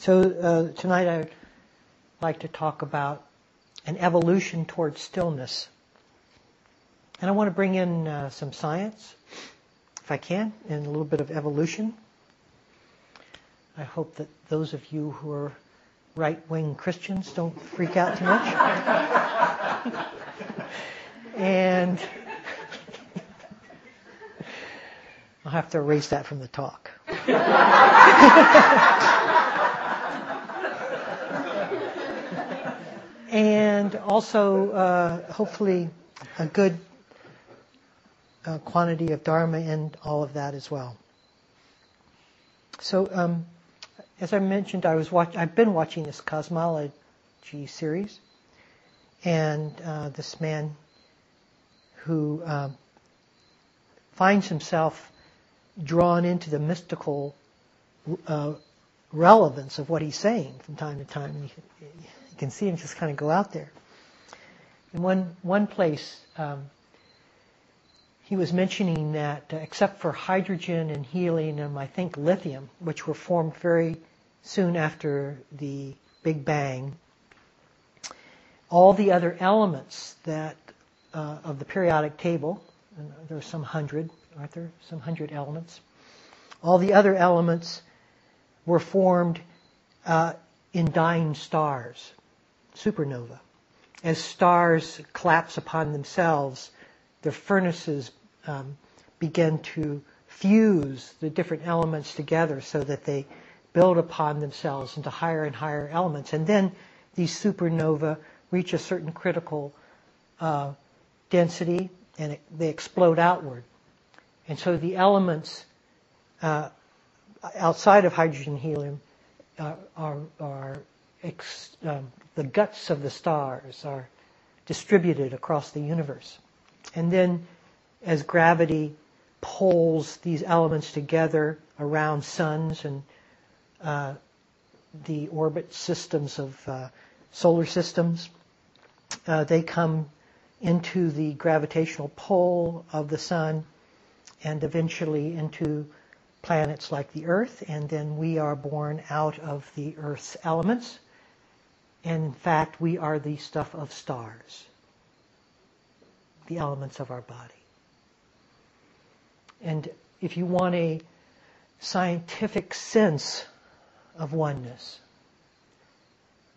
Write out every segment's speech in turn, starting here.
So uh, tonight I'd like to talk about an evolution towards stillness. And I want to bring in uh, some science, if I can, and a little bit of evolution. I hope that those of you who are right-wing Christians don't freak out too much. and I'll have to erase that from the talk. and also, uh, hopefully, a good uh, quantity of Dharma and all of that as well. So, um, as I mentioned, I was watch- I've been watching this cosmology series, and uh, this man who uh, finds himself drawn into the mystical uh, relevance of what he's saying from time to time. Can see him just kind of go out there. In one one place, um, he was mentioning that uh, except for hydrogen and helium and I think lithium, which were formed very soon after the Big Bang, all the other elements that uh, of the periodic table, and there are some hundred, aren't there? Some hundred elements. All the other elements were formed uh, in dying stars, supernova. As stars collapse upon themselves, their furnaces um, begin to fuse the different elements together so that they build upon themselves into higher and higher elements. And then these supernova reach a certain critical uh, density and it, they explode outward. And so the elements uh, outside of hydrogen helium uh, are, are ex, um, the guts of the stars are distributed across the universe. And then as gravity pulls these elements together around suns and uh, the orbit systems of uh, solar systems, uh, they come into the gravitational pull of the sun and eventually into planets like the Earth, and then we are born out of the Earth's elements. In fact, we are the stuff of stars, the elements of our body. And if you want a scientific sense of oneness,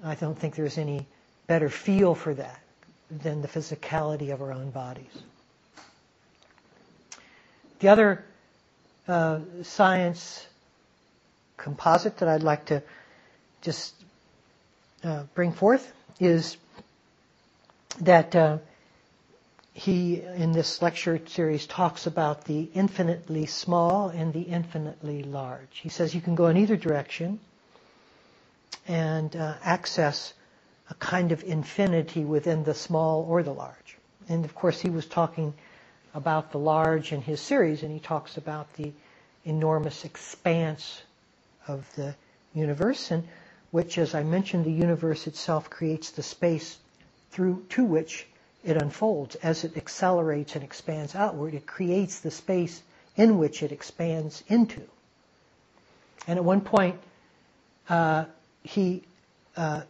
I don't think there's any better feel for that than the physicality of our own bodies. The other uh, science composite that I'd like to just uh, bring forth is that uh, he, in this lecture series, talks about the infinitely small and the infinitely large. He says you can go in either direction and uh, access a kind of infinity within the small or the large. And of course, he was talking about the large in his series, and he talks about the enormous expanse of the universe, and which, as I mentioned, the universe itself creates the space through to which it unfolds. As it accelerates and expands outward, it creates the space in which it expands into. And at one point, uh, he uh,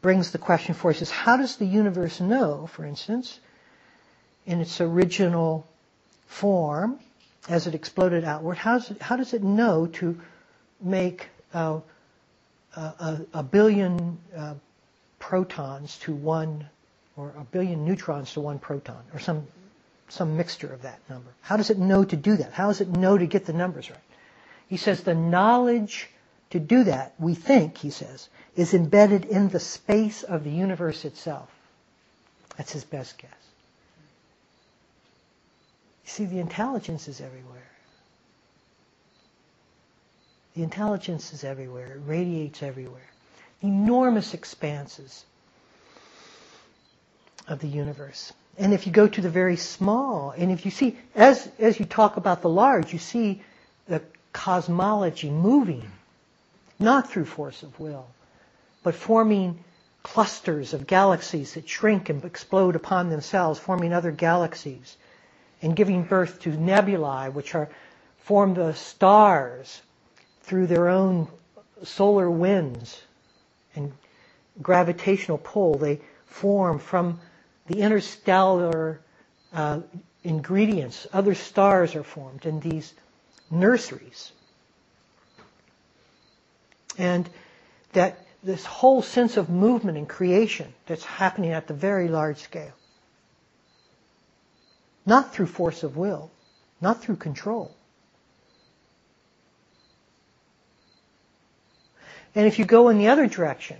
brings the question for us: is how does the universe know, for instance, in its original form, as it exploded outward, how does it, how does it know to make uh, a, a, billion uh, protons to one, or a billion neutrons to one proton, or some some mixture of that number? How does it know to do that? How does it know to get the numbers right? He says the knowledge to do that, we think, he says, is embedded in the space of the universe itself. That's his best guess. You see, the intelligence is everywhere. The intelligence is everywhere. It radiates everywhere. Enormous expanses of the universe. And if you go to the very small, and if you see, as, as you talk about the large, you see the cosmology moving, not through force of will, but forming clusters of galaxies that shrink and explode upon themselves, forming other galaxies and giving birth to nebulae, which are form the stars through their own solar winds and gravitational pull, they form from the interstellar uh, ingredients. Other stars are formed in these nurseries. And that this whole sense of movement and creation that's happening at the very large scale. Not through force of will, not through control. And if you go in the other direction,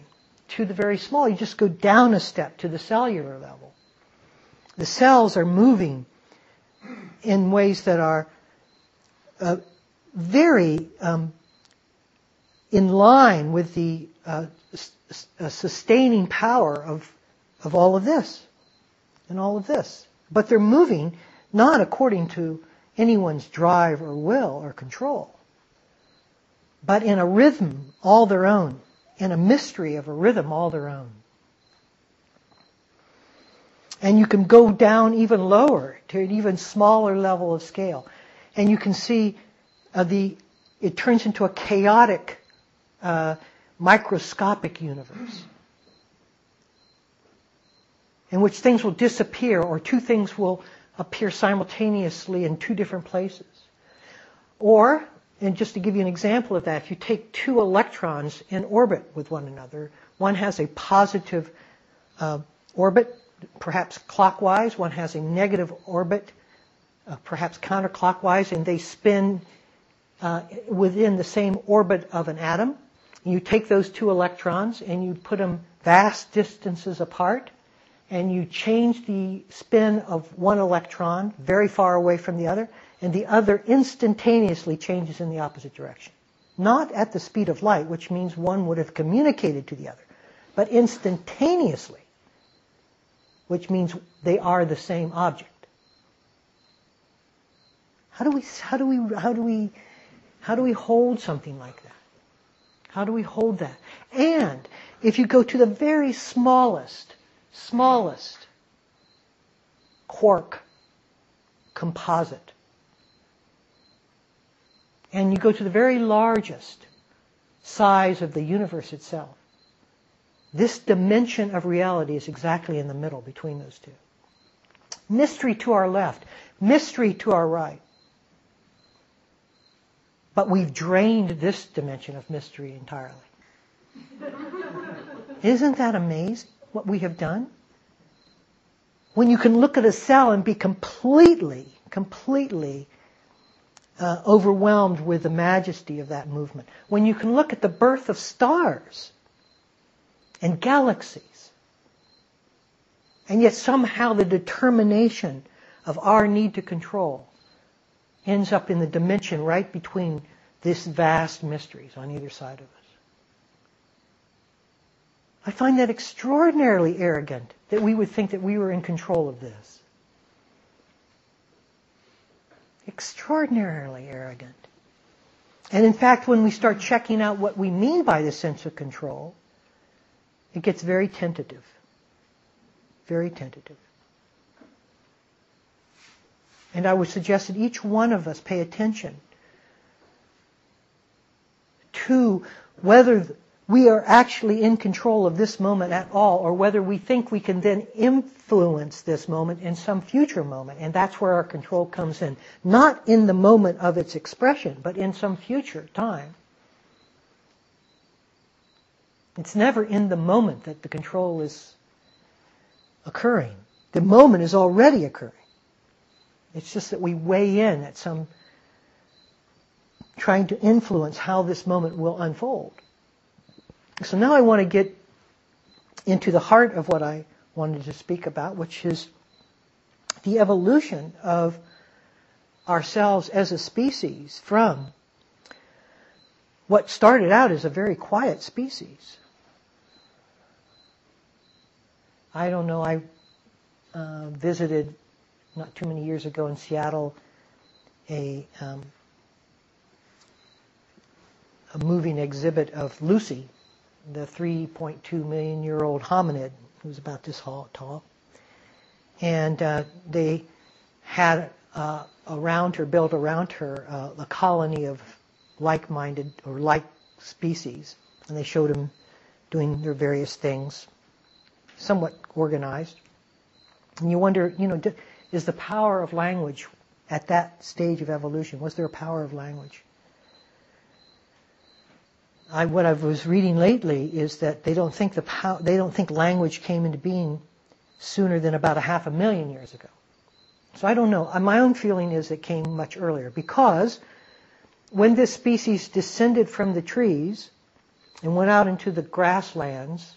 to the very small, you just go down a step to the cellular level. The cells are moving in ways that are uh, very um, in line with the uh, s- uh, sustaining power of, of all of this and all of this. But they're moving not according to anyone's drive or will or control, but in a rhythm all their own, in a mystery of a rhythm all their own. And you can go down even lower to an even smaller level of scale. And you can see uh, the, it turns into a chaotic, uh, microscopic universe in which things will disappear or two things will appear simultaneously in two different places. Or, and just to give you an example of that, if you take two electrons in orbit with one another, one has a positive uh, orbit perhaps clockwise, one has a negative orbit, uh, perhaps counterclockwise, and they spin uh, within the same orbit of an atom. You take those two electrons and you put them vast distances apart, and you change the spin of one electron very far away from the other, and the other instantaneously changes in the opposite direction. Not at the speed of light, which means one would have communicated to the other, but instantaneously which means they are the same object. How do we, how do we, how do we, how do we hold something like that? How do we hold that? And if you go to the very smallest, smallest quark composite, and you go to the very largest size of the universe itself, this dimension of reality is exactly in the middle between those two. Mystery to our left, mystery to our right. But we've drained this dimension of mystery entirely. Isn't that amazing what we have done? When you can look at a cell and be completely, completely uh, overwhelmed with the majesty of that movement. When you can look at the birth of stars and galaxies. And yet somehow the determination of our need to control ends up in the dimension right between this vast mysteries on either side of us. I find that extraordinarily arrogant that we would think that we were in control of this. Extraordinarily arrogant. And in fact, when we start checking out what we mean by the sense of control, it gets very tentative. Very tentative. And I would suggest that each one of us pay attention to whether we are actually in control of this moment at all, or whether we think we can then influence this moment in some future moment. And that's where our control comes in. Not in the moment of its expression, but in some future time. It's never in the moment that the control is occurring. The moment is already occurring. It's just that we weigh in at some trying to influence how this moment will unfold. So now I want to get into the heart of what I wanted to speak about, which is the evolution of ourselves as a species from what started out as a very quiet species I don't know. I uh, visited not too many years ago in Seattle a um, a moving exhibit of Lucy, the 3.2 million year old hominid who's about this tall, and uh, they had uh, around her, built around her, uh, a colony of like-minded or like species, and they showed them doing their various things, somewhat organized. And you wonder, you know, is the power of language at that stage of evolution? Was there a power of language? I, what I was reading lately is that they don't think the pow- they don't think language came into being sooner than about a half a million years ago. So I don't know. Uh, my own feeling is it came much earlier because when this species descended from the trees and went out into the grasslands,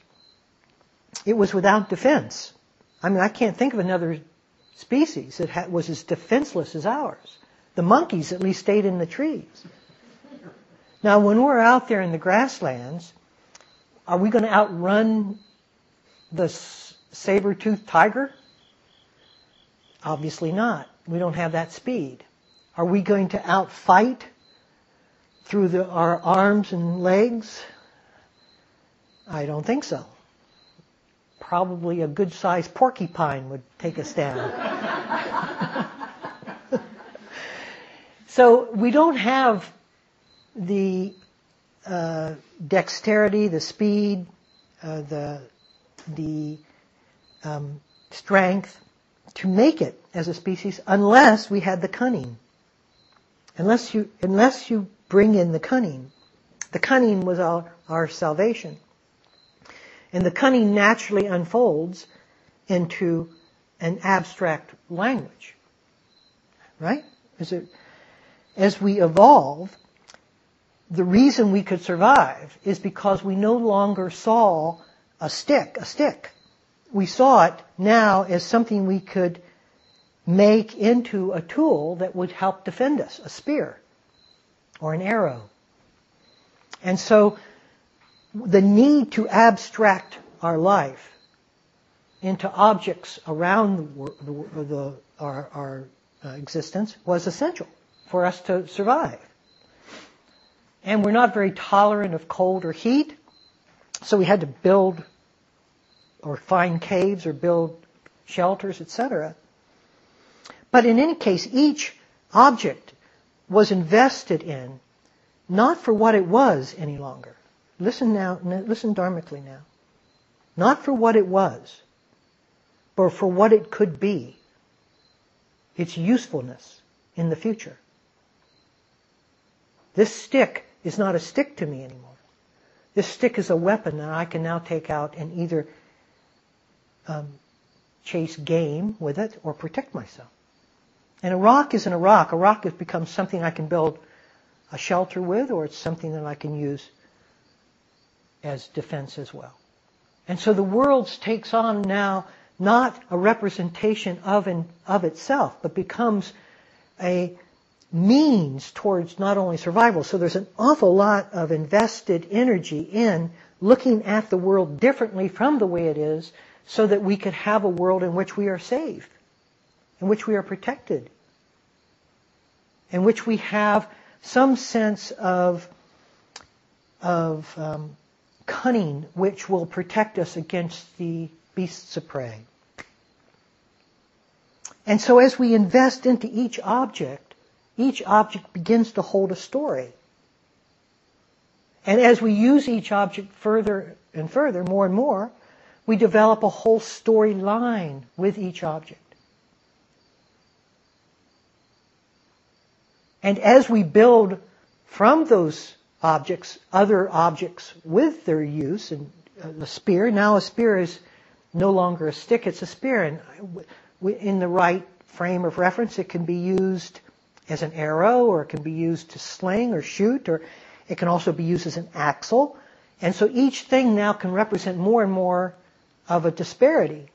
it was without defense. I mean, I can't think of another species that was as defenseless as ours. The monkeys at least stayed in the trees. Now, when we're out there in the grasslands, are we going to outrun the saber-toothed tiger? Obviously not. We don't have that speed. Are we going to outfight through the, our arms and legs? I don't think so. Probably a good sized porcupine would take us down. so we don't have the uh, dexterity, the speed, uh, the the um, strength to make it as a species unless we had the cunning. Unless you unless you bring in the cunning, the cunning was our, our salvation, and the cunning naturally unfolds into an abstract language. Right? As, it, as we evolve, the reason we could survive is because we no longer saw a stick, a stick. We saw it now as something we could make into a tool that would help defend us, a spear or an arrow. And so the need to abstract our life into objects around the, the, the, our, our uh, existence was essential for us to survive and we're not very tolerant of cold or heat. So we had to build or find caves or build shelters, etc. But in any case, each object was invested in not for what it was any longer. Listen now, listen dharmically now. Not for what it was, but for what it could be. Its usefulness in the future. This stick is not a stick to me anymore. This stick is a weapon that I can now take out and either um, chase game with it or protect myself. And a rock isn't a rock. A rock has become something I can build a shelter with, or it's something that I can use as defense as well. And so the world takes on now not a representation of, in, of itself, but becomes a means towards not only survival. So there's an awful lot of invested energy in looking at the world differently from the way it is so that we could have a world in which we are safe, in which we are protected, in which we have some sense of, of um, cunning which will protect us against the beasts of prey. And so as we invest into each object, each object begins to hold a story. And as we use each object further and further, more and more, we develop a whole storyline with each object. And as we build from those objects other objects with their use, and uh, the spear, now a spear is no longer a stick, it's a spear. And in the right frame of reference, it can be used as an arrow, or it can be used to sling or shoot, or it can also be used as an axle. And so each thing now can represent more and more of a disparity.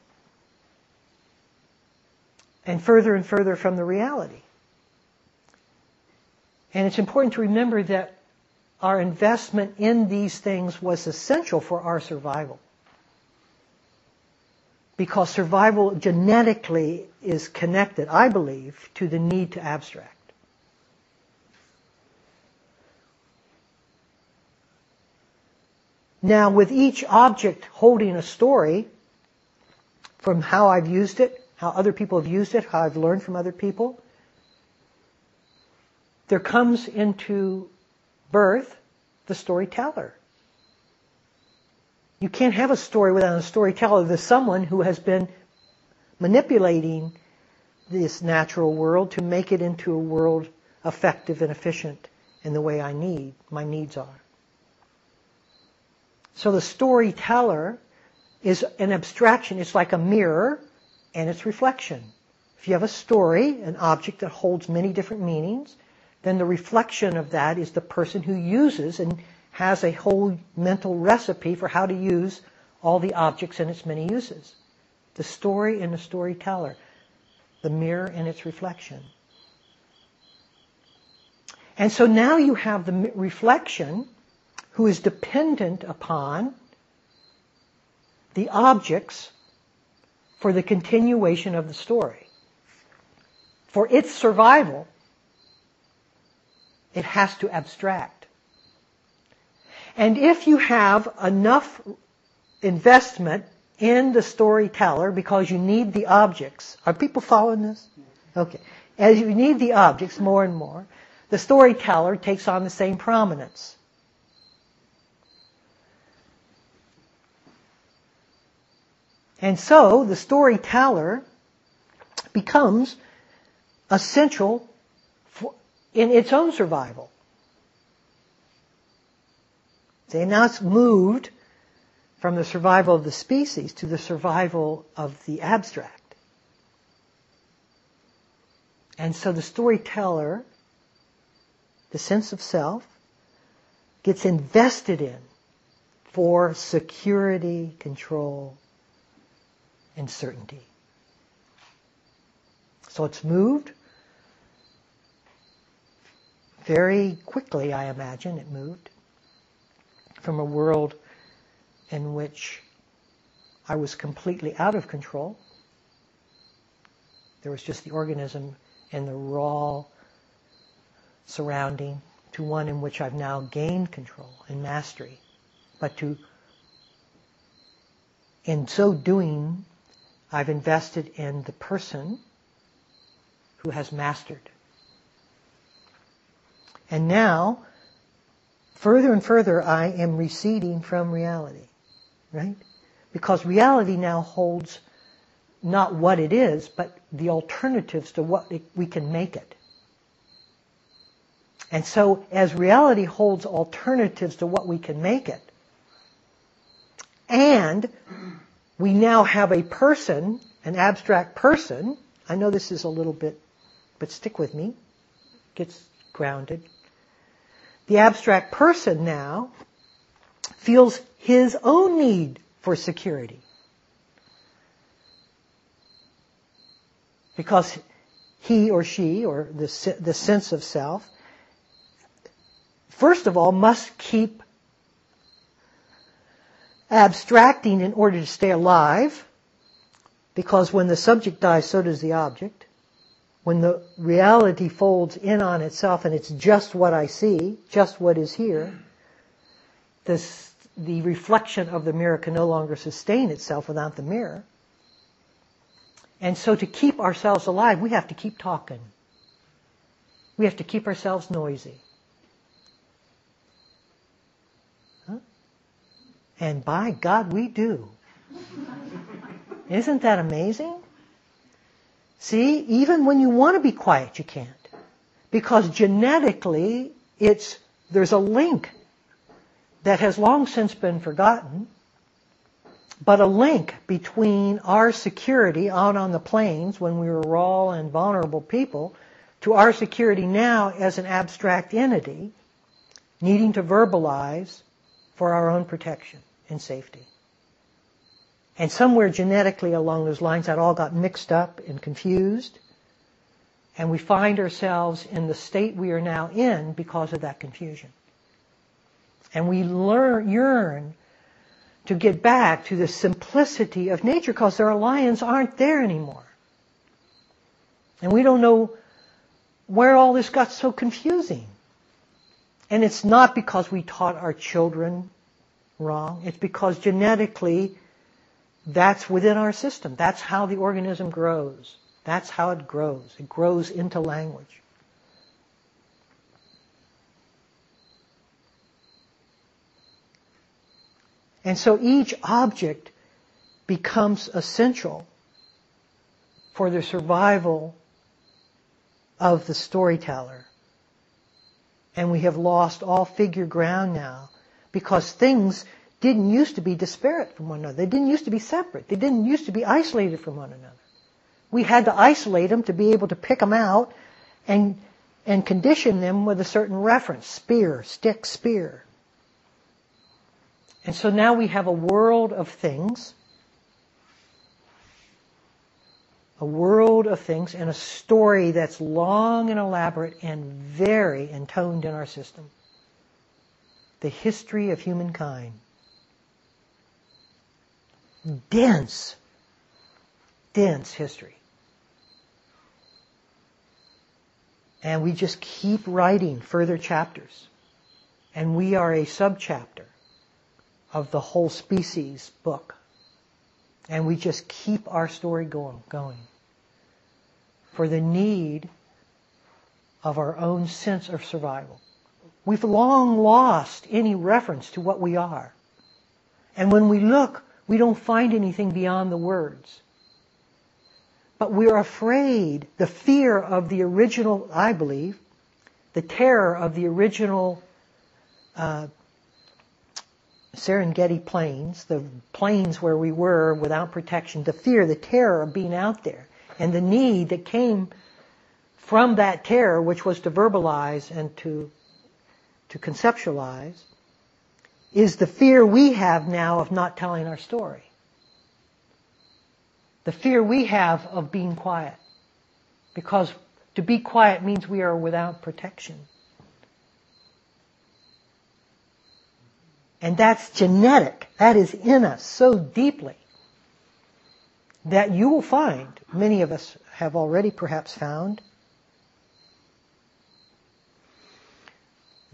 And further and further from the reality. And it's important to remember that our investment in these things was essential for our survival. Because survival genetically is connected, I believe, to the need to abstract. Now, with each object holding a story, from how I've used it, how other people have used it, how I've learned from other people, there comes into birth the storyteller. You can't have a story without a storyteller. There's someone who has been manipulating this natural world to make it into a world effective and efficient in the way I need, my needs are. So the storyteller is an abstraction. It's like a mirror and its reflection. If you have a story, an object that holds many different meanings, then the reflection of that is the person who uses and has a whole mental recipe for how to use all the objects and its many uses. The story and the storyteller, the mirror and its reflection. And so now you have the reflection who is dependent upon the objects for the continuation of the story. For its survival, it has to abstract. And if you have enough investment in the storyteller because you need the objects, are people following this? Okay. As you need the objects more and more, the storyteller takes on the same prominence. And so the storyteller becomes essential for, in its own survival. See, now it's moved from the survival of the species to the survival of the abstract. And so the storyteller, the sense of self, gets invested in for security, control, and certainty. So it's moved very quickly, I imagine, it moved from a world in which I was completely out of control. There was just the organism and the raw surrounding to one in which I've now gained control and mastery. But to, in so doing, I've invested in the person who has mastered. And now, further and further, I am receding from reality, right? Because reality now holds not what it is, but the alternatives to what it, we can make it. And so, as reality holds alternatives to what we can make it, and we now have a person, an abstract person. I know this is a little bit, but stick with me. Gets grounded. The abstract person now feels his own need for security. Because he or she, or the, the sense of self, first of all, must keep abstracting in order to stay alive, because when the subject dies, so does the object. When the reality folds in on itself and it's just what I see, just what is here, this, the reflection of the mirror can no longer sustain itself without the mirror. And so to keep ourselves alive, we have to keep talking. We have to keep ourselves noisy. And by God, we do. Isn't that amazing? See, even when you want to be quiet, you can't. Because genetically, it's, there's a link that has long since been forgotten, but a link between our security out on the plains when we were raw and vulnerable people to our security now as an abstract entity needing to verbalize for our own protection and safety. And somewhere genetically along those lines, that all got mixed up and confused. And we find ourselves in the state we are now in because of that confusion. And we learn, yearn to get back to the simplicity of nature because our lions aren't there anymore. And we don't know where all this got so confusing. And it's not because we taught our children wrong. It's because genetically that's within our system. That's how the organism grows. That's how it grows. It grows into language. And so each object becomes essential for the survival of the storyteller. And we have lost all figure ground now because things didn't used to be disparate from one another. They didn't used to be separate. They didn't used to be isolated from one another. We had to isolate them to be able to pick them out and, and condition them with a certain reference. Spear, stick, spear. And so now we have a world of things, a world of things, and a story that's long and elaborate and very intoned in our system. The history of humankind. Dense, dense history. And we just keep writing further chapters. And we are a subchapter of the whole species book. And we just keep our story going, going. For the need of our own sense of survival. We've long lost any reference to what we are. And when we look, we don't find anything beyond the words. But we're afraid, the fear of the original, I believe, the terror of the original uh, Serengeti plains, the plains where we were without protection, the fear, the terror of being out there, and the need that came from that terror, which was to verbalize and to, to conceptualize, is the fear we have now of not telling our story. The fear we have of being quiet. Because to be quiet means we are without protection. And that's genetic. That is in us so deeply that you will find, many of us have already perhaps found,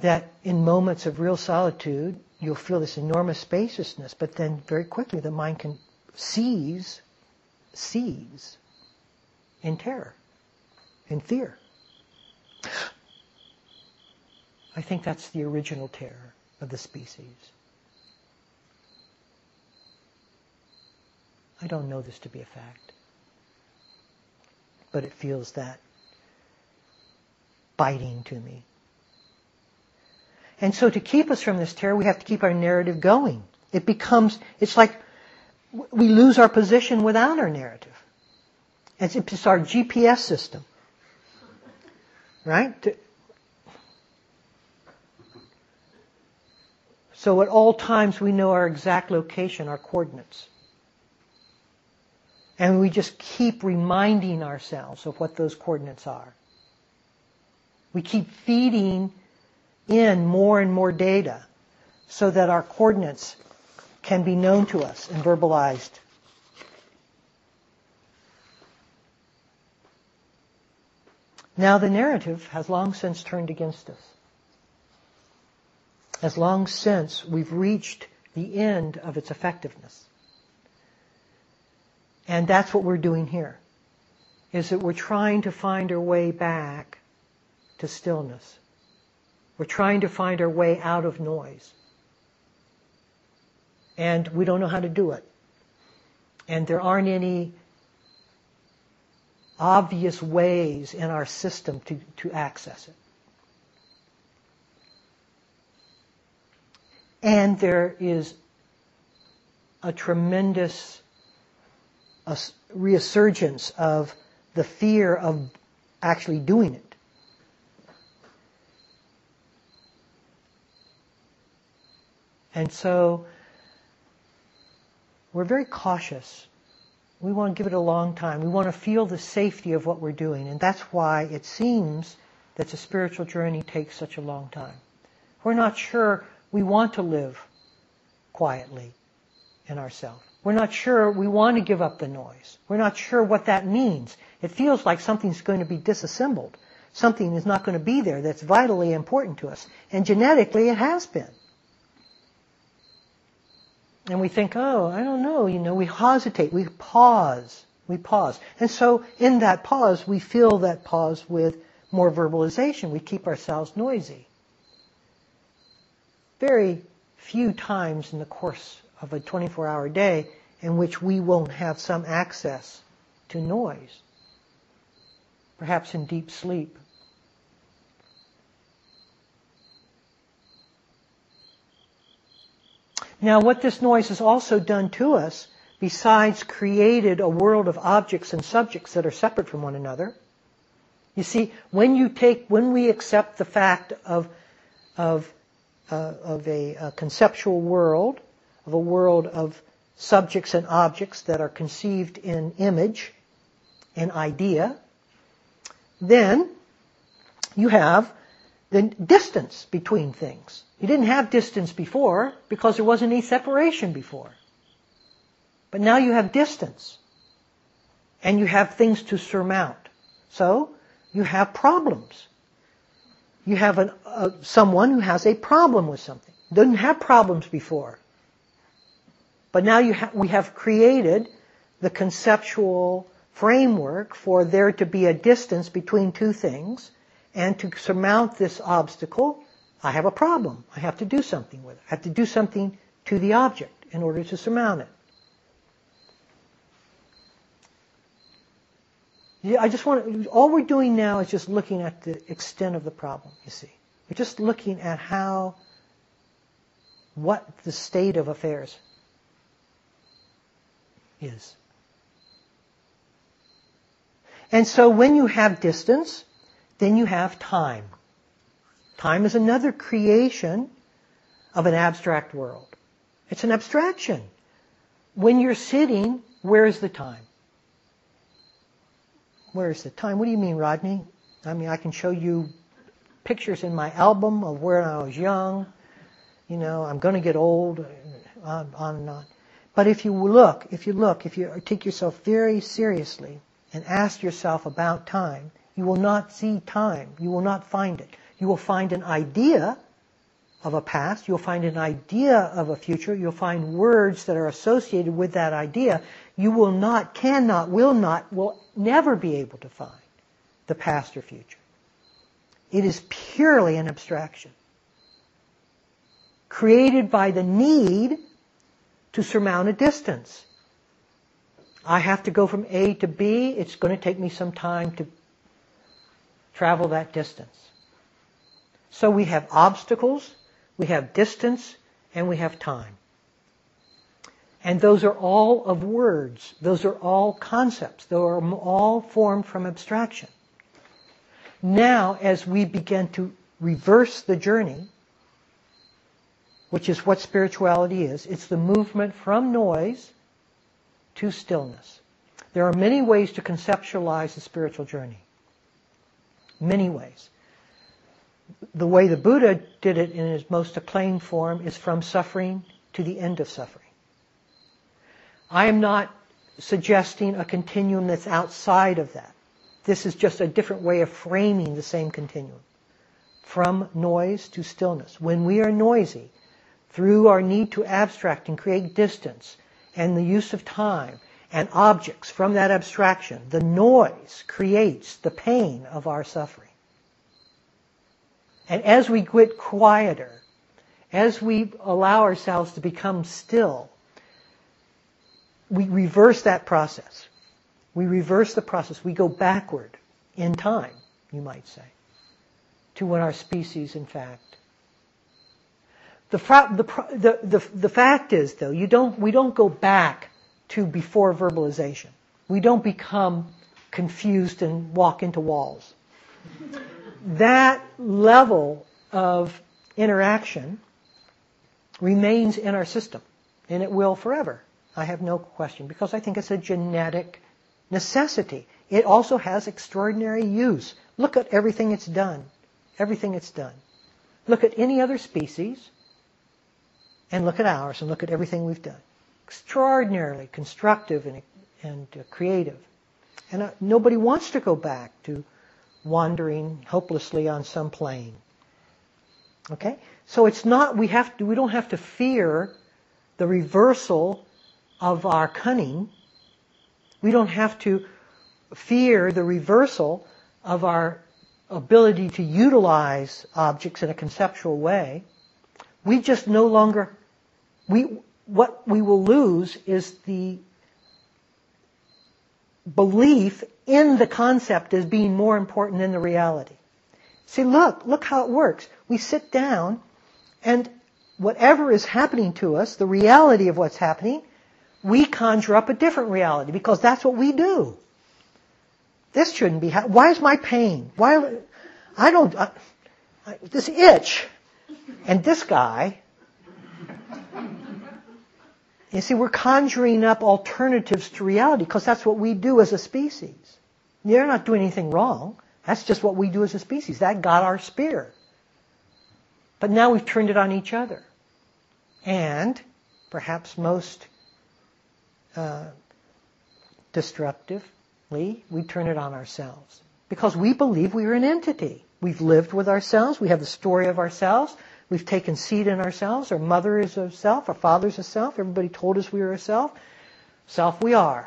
that in moments of real solitude, you'll feel this enormous spaciousness, but then very quickly the mind can seize, seize in terror, in fear. I think that's the original terror of the species. I don't know this to be a fact. But it feels that biting to me. And so to keep us from this terror, we have to keep our narrative going. It becomes, it's like we lose our position without our narrative. It's, it's our GPS system. Right? So at all times we know our exact location, our coordinates. And we just keep reminding ourselves of what those coordinates are. We keep feeding in more and more data so that our coordinates can be known to us and verbalized. Now the narrative has long since turned against us. Has long since we've reached the end of its effectiveness. And that's what we're doing here. Is that we're trying to find our way back to stillness. We're trying to find our way out of noise. And we don't know how to do it. And there aren't any obvious ways in our system to, to access it. And there is a tremendous resurgence of the fear of actually doing it. And so we're very cautious. We want to give it a long time. We want to feel the safety of what we're doing. And that's why it seems that the spiritual journey takes such a long time. We're not sure we want to live quietly in ourselves. We're not sure we want to give up the noise. We're not sure what that means. It feels like something's going to be disassembled. Something is not going to be there that's vitally important to us. And genetically it has been. And we think, oh, I don't know, you know, we hesitate, we pause, we pause. And so in that pause, we fill that pause with more verbalization. We keep ourselves noisy. Very few times in the course of a 24 hour day in which we won't have some access to noise, perhaps in deep sleep. Now, what this noise has also done to us, besides created a world of objects and subjects that are separate from one another, you see, when you take, when we accept the fact of, of, uh, of a, a conceptual world, of a world of subjects and objects that are conceived in image and idea, then you have the distance between things. You didn't have distance before because there wasn't any separation before. But now you have distance. And you have things to surmount. So, you have problems. You have an, uh, someone who has a problem with something. Didn't have problems before. But now ha- we have created the conceptual framework for there to be a distance between two things, and to surmount this obstacle, I have a problem. I have to do something with it. I have to do something to the object in order to surmount it. Yeah, I just want all we're doing now is just looking at the extent of the problem, you see. We're just looking at how, what the state of affairs is. And so when you have distance, then you have time. Time is another creation of an abstract world. It's an abstraction. When you're sitting, where's the time? Where's the time? What do you mean, Rodney? I mean, I can show you pictures in my album of where I was young. You know, I'm going to get old, on, on and on. But if you look, if you look, if you take yourself very seriously, and ask yourself about time, you will not see time. You will not find it. You will find an idea of a past. You'll find an idea of a future. You'll find words that are associated with that idea. You will not, cannot, will not, will never be able to find the past or future. It is purely an abstraction. Created by the need to surmount a distance. I have to go from A to B. It's going to take me some time to travel that distance. So we have obstacles, we have distance, and we have time. And those are all of words. Those are all concepts. They are all formed from abstraction. Now, as we begin to reverse the journey, which is what spirituality is, it's the movement from noise to stillness. There are many ways to conceptualize the spiritual journey. Many ways. The way the Buddha did it in his most acclaimed form is from suffering to the end of suffering. I am not suggesting a continuum that's outside of that. This is just a different way of framing the same continuum. From noise to stillness. When we are noisy, through our need to abstract and create distance, and the use of time and objects from that abstraction, the noise creates the pain of our suffering. And as we get quieter, as we allow ourselves to become still, we reverse that process. We reverse the process. We go backward in time, you might say, to when our species, in fact, the, the, the, the, fact is, though, you don't, we don't go back to before verbalization. We don't become confused and walk into walls. that level of interaction remains in our system, and it will forever. I have no question, because I think it's a genetic necessity. It also has extraordinary use. Look at everything it's done. Everything it's done. Look at any other species and look at ours and look at everything we've done. Extraordinarily constructive and, and uh, creative. And uh, nobody wants to go back to wandering hopelessly on some plain. Okay? So it's not, we have to, we don't have to fear the reversal of our cunning. We don't have to fear the reversal of our ability to utilize objects in a conceptual way. We just no longer, we, what we will lose is the belief in the concept as being more important than the reality. See, look, look how it works. We sit down and whatever is happening to us, the reality of what's happening, we conjure up a different reality because that's what we do. This shouldn't be. Ha- Why is my pain? Why? I don't. Uh, this itch, and this guy. You see, we're conjuring up alternatives to reality because that's what we do as a species. They're not doing anything wrong. That's just what we do as a species. That got our spear. But now we've turned it on each other. And, perhaps most uh, destructively, we turn it on ourselves. Because we believe we are an entity. We've lived with ourselves. We have the story of ourselves. We've taken seed in ourselves. Our mother is a self. Our father is a self. Everybody told us we were a self. Self we are.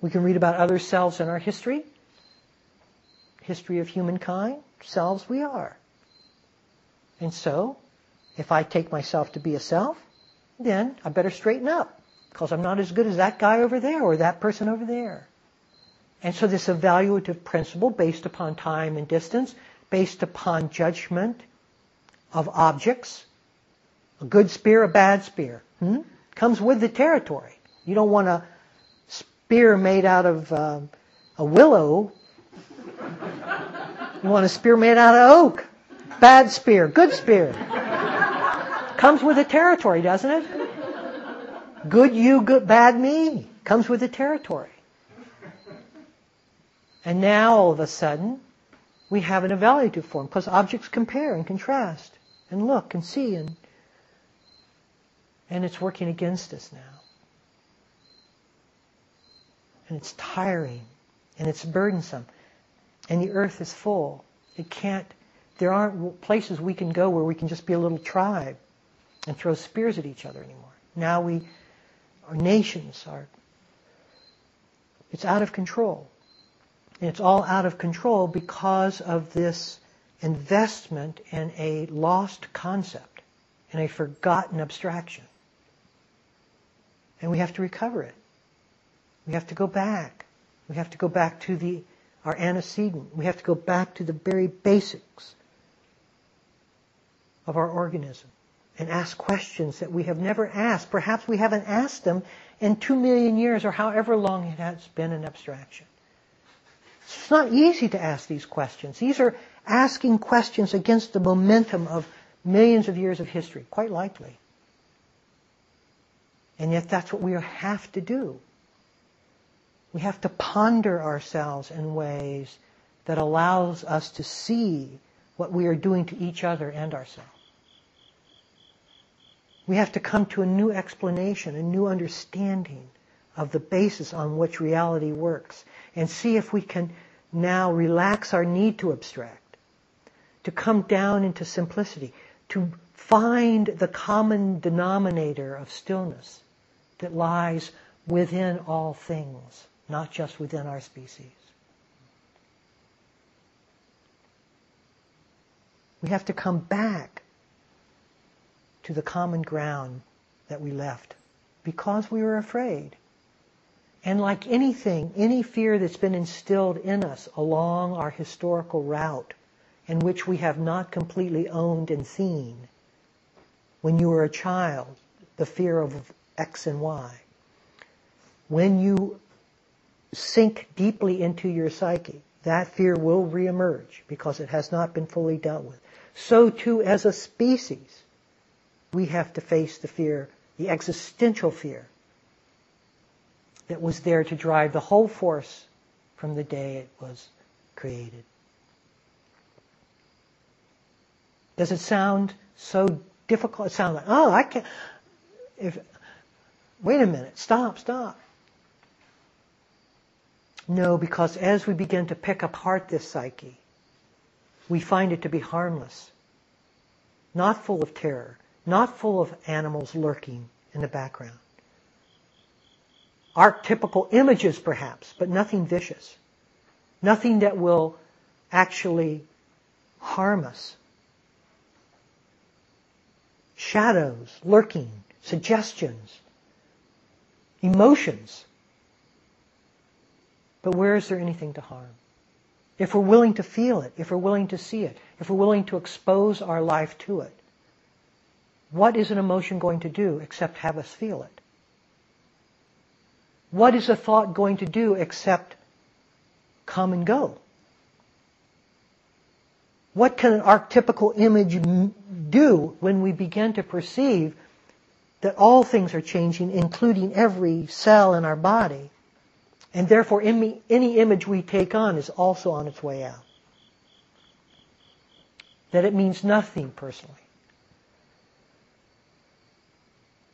We can read about other selves in our history. History of humankind. Selves we are. And so, if I take myself to be a self, then I better straighten up because I'm not as good as that guy over there or that person over there. And so this evaluative principle based upon time and distance, based upon judgment of objects, a good spear, a bad spear, hmm? comes with the territory. You don't want a spear made out of uh, a willow. You want a spear made out of oak. Bad spear, good spear. Comes with the territory, doesn't it? Good you, good, bad me. Comes with the territory. And now all of a sudden, we have an evaluative form because objects compare and contrast and look and see and and it's working against us now. And it's tiring and it's burdensome. And the earth is full. It can't there aren't places we can go where we can just be a little tribe and throw spears at each other anymore. Now we, our nations are, it's out of control. And it's all out of control because of this investment in a lost concept, in a forgotten abstraction. And we have to recover it. We have to go back. We have to go back to the, our antecedent. We have to go back to the very basics of our organism and ask questions that we have never asked. Perhaps we haven't asked them in two million years or however long it has been an abstraction. It's not easy to ask these questions. These are asking questions against the momentum of millions of years of history, quite likely. And yet that's what we have to do. We have to ponder ourselves in ways that allows us to see what we are doing to each other and ourselves. We have to come to a new explanation, a new understanding of the basis on which reality works and see if we can now relax our need to abstract, to come down into simplicity, to find the common denominator of stillness that lies within all things, not just within our species. We have to come back to the common ground that we left because we were afraid. And like anything, any fear that's been instilled in us along our historical route, in which we have not completely owned and seen, when you were a child, the fear of X and Y, when you sink deeply into your psyche, that fear will reemerge because it has not been fully dealt with. So too, as a species, we have to face the fear, the existential fear that was there to drive the whole force from the day it was created. Does it sound so difficult? It sounds like, oh, I can't. If, wait a minute, stop, stop. No, because as we begin to pick apart this psyche, we find it to be harmless, not full of terror, not full of animals lurking in the background. Archetypical images, perhaps, but nothing vicious. Nothing that will actually harm us. Shadows lurking, suggestions, emotions. But where is there anything to harm? If we're willing to feel it, if we're willing to see it, if we're willing to expose our life to it, what is an emotion going to do except have us feel it? What is a thought going to do except come and go? What can an archetypical image do when we begin to perceive that all things are changing, including every cell in our body? And therefore, any, image we take on is also on its way out. That it means nothing personally.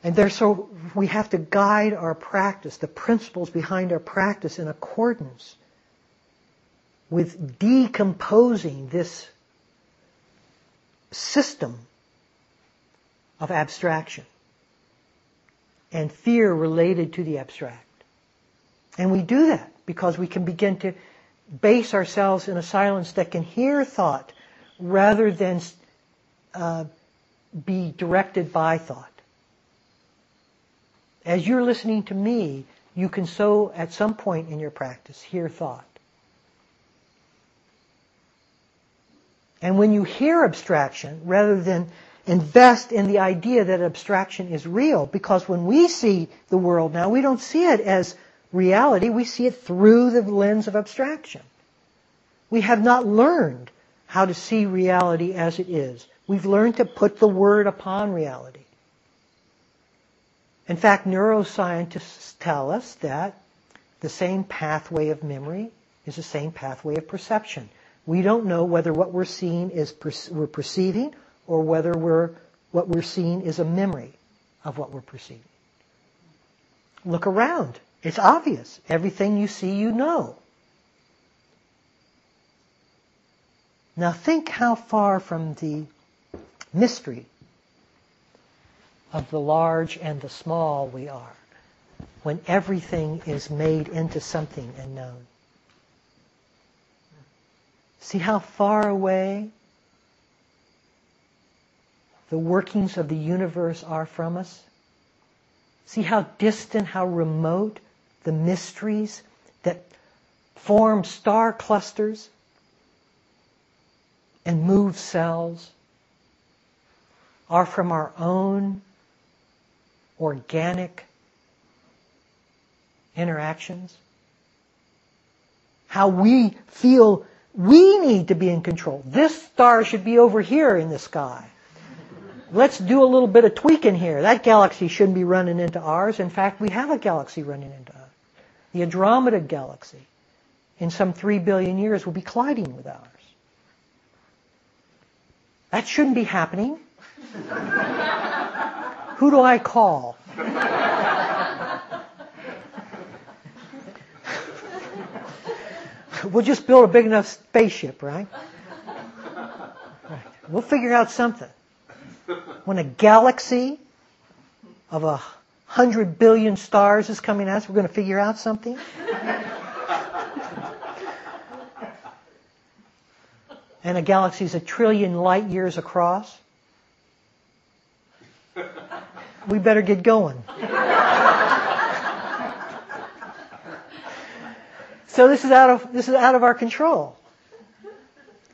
And there, so we have to guide our practice, the principles behind our practice in accordance with decomposing this system of abstraction and fear related to the abstract. And we do that because we can begin to base ourselves in a silence that can hear thought rather than uh, be directed by thought. As you're listening to me, you can so, at some point in your practice, hear thought. And when you hear abstraction, rather than invest in the idea that abstraction is real, because when we see the world now, we don't see it as reality, we see it through the lens of abstraction. We have not learned how to see reality as it is. We've learned to put the word upon reality. In fact, neuroscientists tell us that the same pathway of memory is the same pathway of perception. We don't know whether what we're seeing is per- we're perceiving or whether we're, what we're seeing is a memory of what we're perceiving. Look around. It's obvious. Everything you see, you know. Now think how far from the mystery of the large and the small we are when everything is made into something and known. See how far away the workings of the universe are from us? See how distant, how remote the mysteries that form star clusters and move cells are from our own organic interactions. How we feel we need to be in control. This star should be over here in the sky. Let's do a little bit of tweaking here. That galaxy shouldn't be running into ours. In fact, we have a galaxy running into us. The Andromeda galaxy, in some three billion years, will be colliding with ours. That shouldn't be happening. Who do I call? We'll just build a big enough spaceship, right? right? We'll figure out something. When a galaxy of a hundred billion stars is coming at us, we're going to figure out something? and a galaxy is a trillion light years across. We better get going. So this is out of, this is out of our control.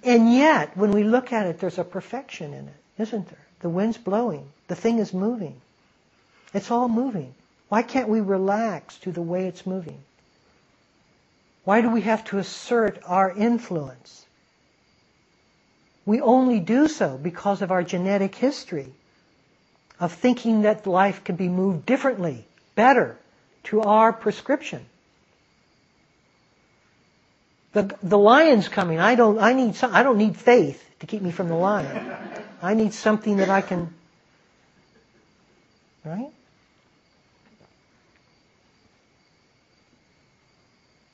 And yet, when we look at it, there's a perfection in it, isn't there? The wind's blowing. The thing is moving. It's all moving. Why can't we relax to the way it's moving? Why do we have to assert our influence? We only do so because of our genetic history of thinking that life can be moved differently, better, to our prescription. The, the lion's coming. I don't, I need some, I don't need faith to keep me from the lion. I need something that I can, right?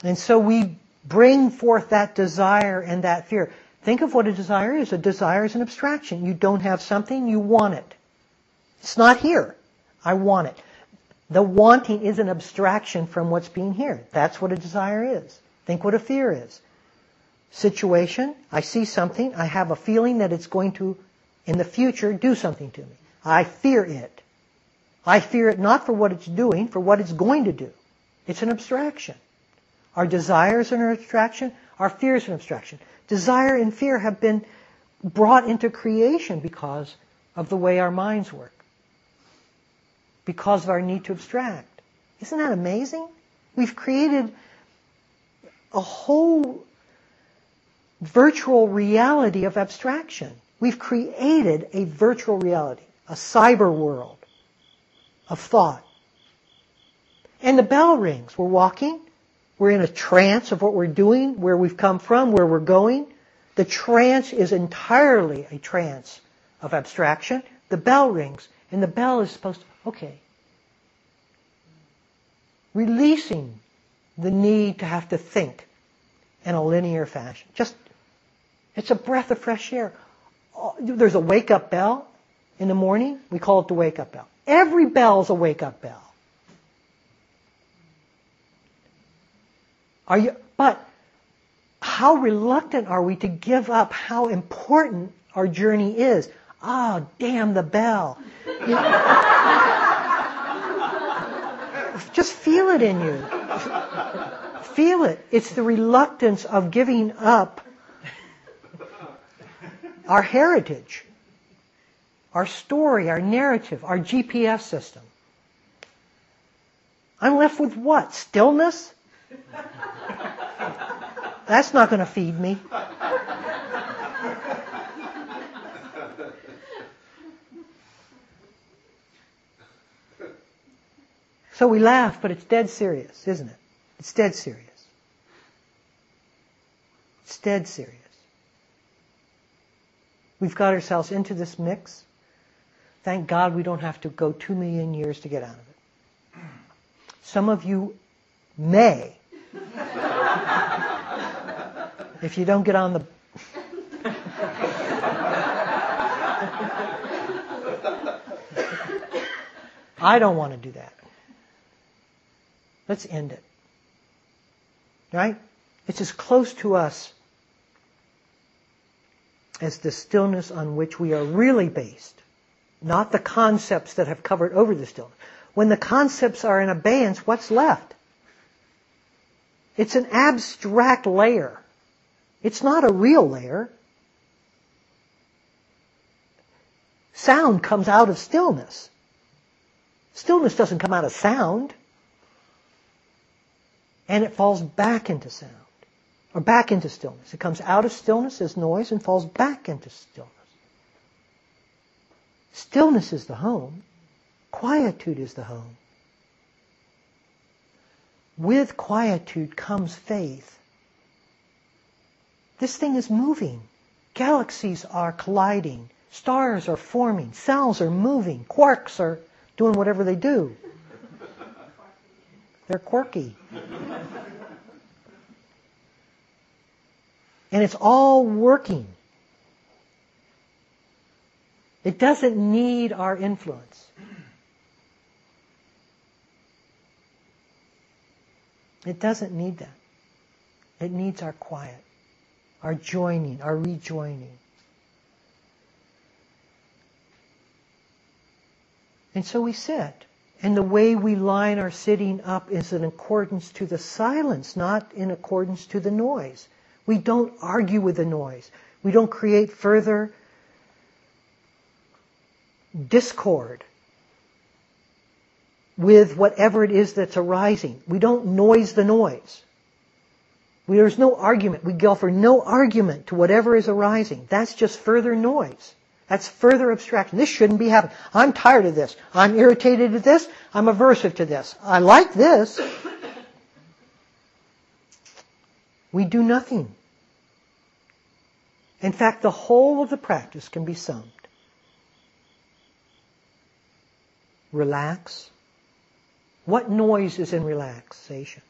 And so we bring forth that desire and that fear. Think of what a desire is. A desire is an abstraction. You don't have something, you want it. It's not here. I want it. The wanting is an abstraction from what's being here. That's what a desire is. Think what a fear is. Situation, I see something, I have a feeling that it's going to, in the future, do something to me. I fear it. I fear it not for what it's doing, for what it's going to do. It's an abstraction. Our desires are an abstraction. Our fears are an abstraction. Desire and fear have been brought into creation because of the way our minds work. Because of our need to abstract. Isn't that amazing? We've created a whole virtual reality of abstraction. We've created a virtual reality, a cyber world of thought. And the bell rings. We're walking. We're in a trance of what we're doing, where we've come from, where we're going. The trance is entirely a trance of abstraction. The bell rings, and the bell is supposed to, okay. Releasing the need to have to think in a linear fashion. Just, it's a breath of fresh air. Oh, there's a wake up bell in the morning. We call it the wake up bell. Every bell's a wake up bell. Are you, but how reluctant are we to give up how important our journey is? Ah, oh, damn the bell. Just feel it in you. Feel it. It's the reluctance of giving up our heritage, our story, our narrative, our GPS system. I'm left with what? Stillness? That's not going to feed me. So we laugh, but it's dead serious, isn't it? It's dead serious. It's dead serious. We've got ourselves into this mix. Thank God we don't have to go two million years to get out of it. Some of you may. if you don't get on the I don't want to do that. Let's end it. Right? It's as close to us as the stillness on which we are really based, not the concepts that have covered over the stillness. When the concepts are in abeyance, what's left? It's an abstract layer. It's not a real layer. Sound comes out of stillness. Stillness doesn't come out of sound. And it falls back into sound. Or back into stillness. It comes out of stillness as noise and falls back into stillness. Stillness is the home. Quietude is the home. With quietude comes faith. This thing is moving. Galaxies are colliding. Stars are forming. Cells are moving. Quarks are doing whatever they do. They're quirky. And it's all working. It doesn't need our influence. It doesn't need that. It needs our quiet, our joining, our rejoining. And so we sit. And the way we line our sitting up is in accordance to the silence, not in accordance to the noise. We don't argue with the noise. We don't create further discord with whatever it is that's arising. We don't noise the noise. There's no argument. We go for no argument to whatever is arising. That's just further noise. That's further abstraction. This shouldn't be happening. I'm tired of this. I'm irritated at this. I'm aversive to this. I like this. We do nothing. In fact, the whole of the practice can be summed. Relax, what noise is in relaxation?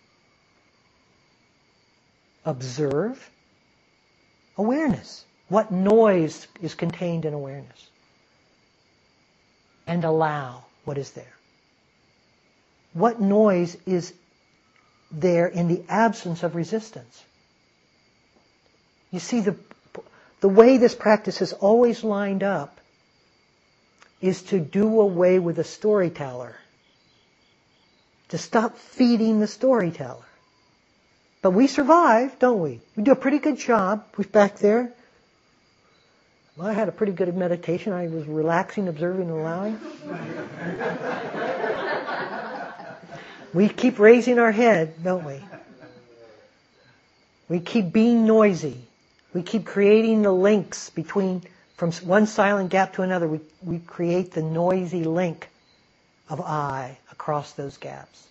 Observe. Awareness. What noise is contained in awareness? And allow what is there. What noise is there in the absence of resistance? You see, the, the way this practice is always lined up is to do away with the storyteller. To stop feeding the storyteller. But we survive, don't we? We do a pretty good job. We're back there. Well, I had a pretty good meditation. I was relaxing, observing, and allowing. we keep raising our head, don't we? We keep being noisy. We keep creating the links between, from one silent gap to another, we, we create the noisy link of I across those gaps.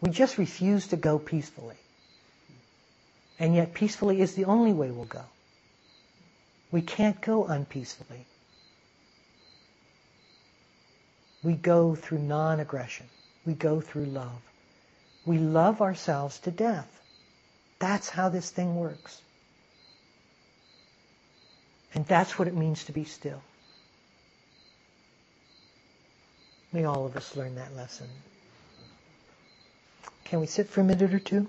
We just refuse to go peacefully. And yet peacefully is the only way we'll go. We can't go unpeacefully. We go through non-aggression. We go through love. We love ourselves to death. That's how this thing works. And that's what it means to be still. May all of us learn that lesson. Can we sit for a minute or two?